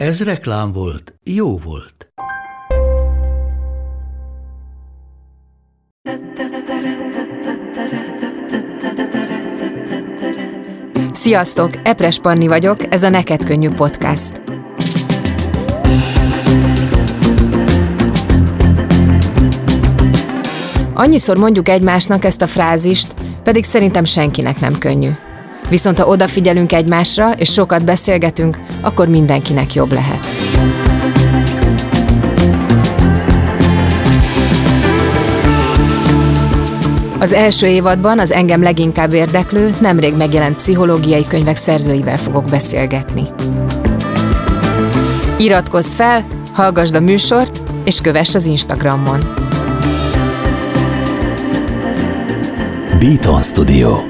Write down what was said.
Ez reklám volt, jó volt. Sziasztok, Epres Panni vagyok, ez a Neked Könnyű Podcast. Annyiszor mondjuk egymásnak ezt a frázist, pedig szerintem senkinek nem könnyű. Viszont ha odafigyelünk egymásra, és sokat beszélgetünk, akkor mindenkinek jobb lehet. Az első évadban az engem leginkább érdeklő, nemrég megjelent pszichológiai könyvek szerzőivel fogok beszélgetni. Iratkozz fel, hallgassd a műsort, és kövess az Instagramon. Beaton Studio.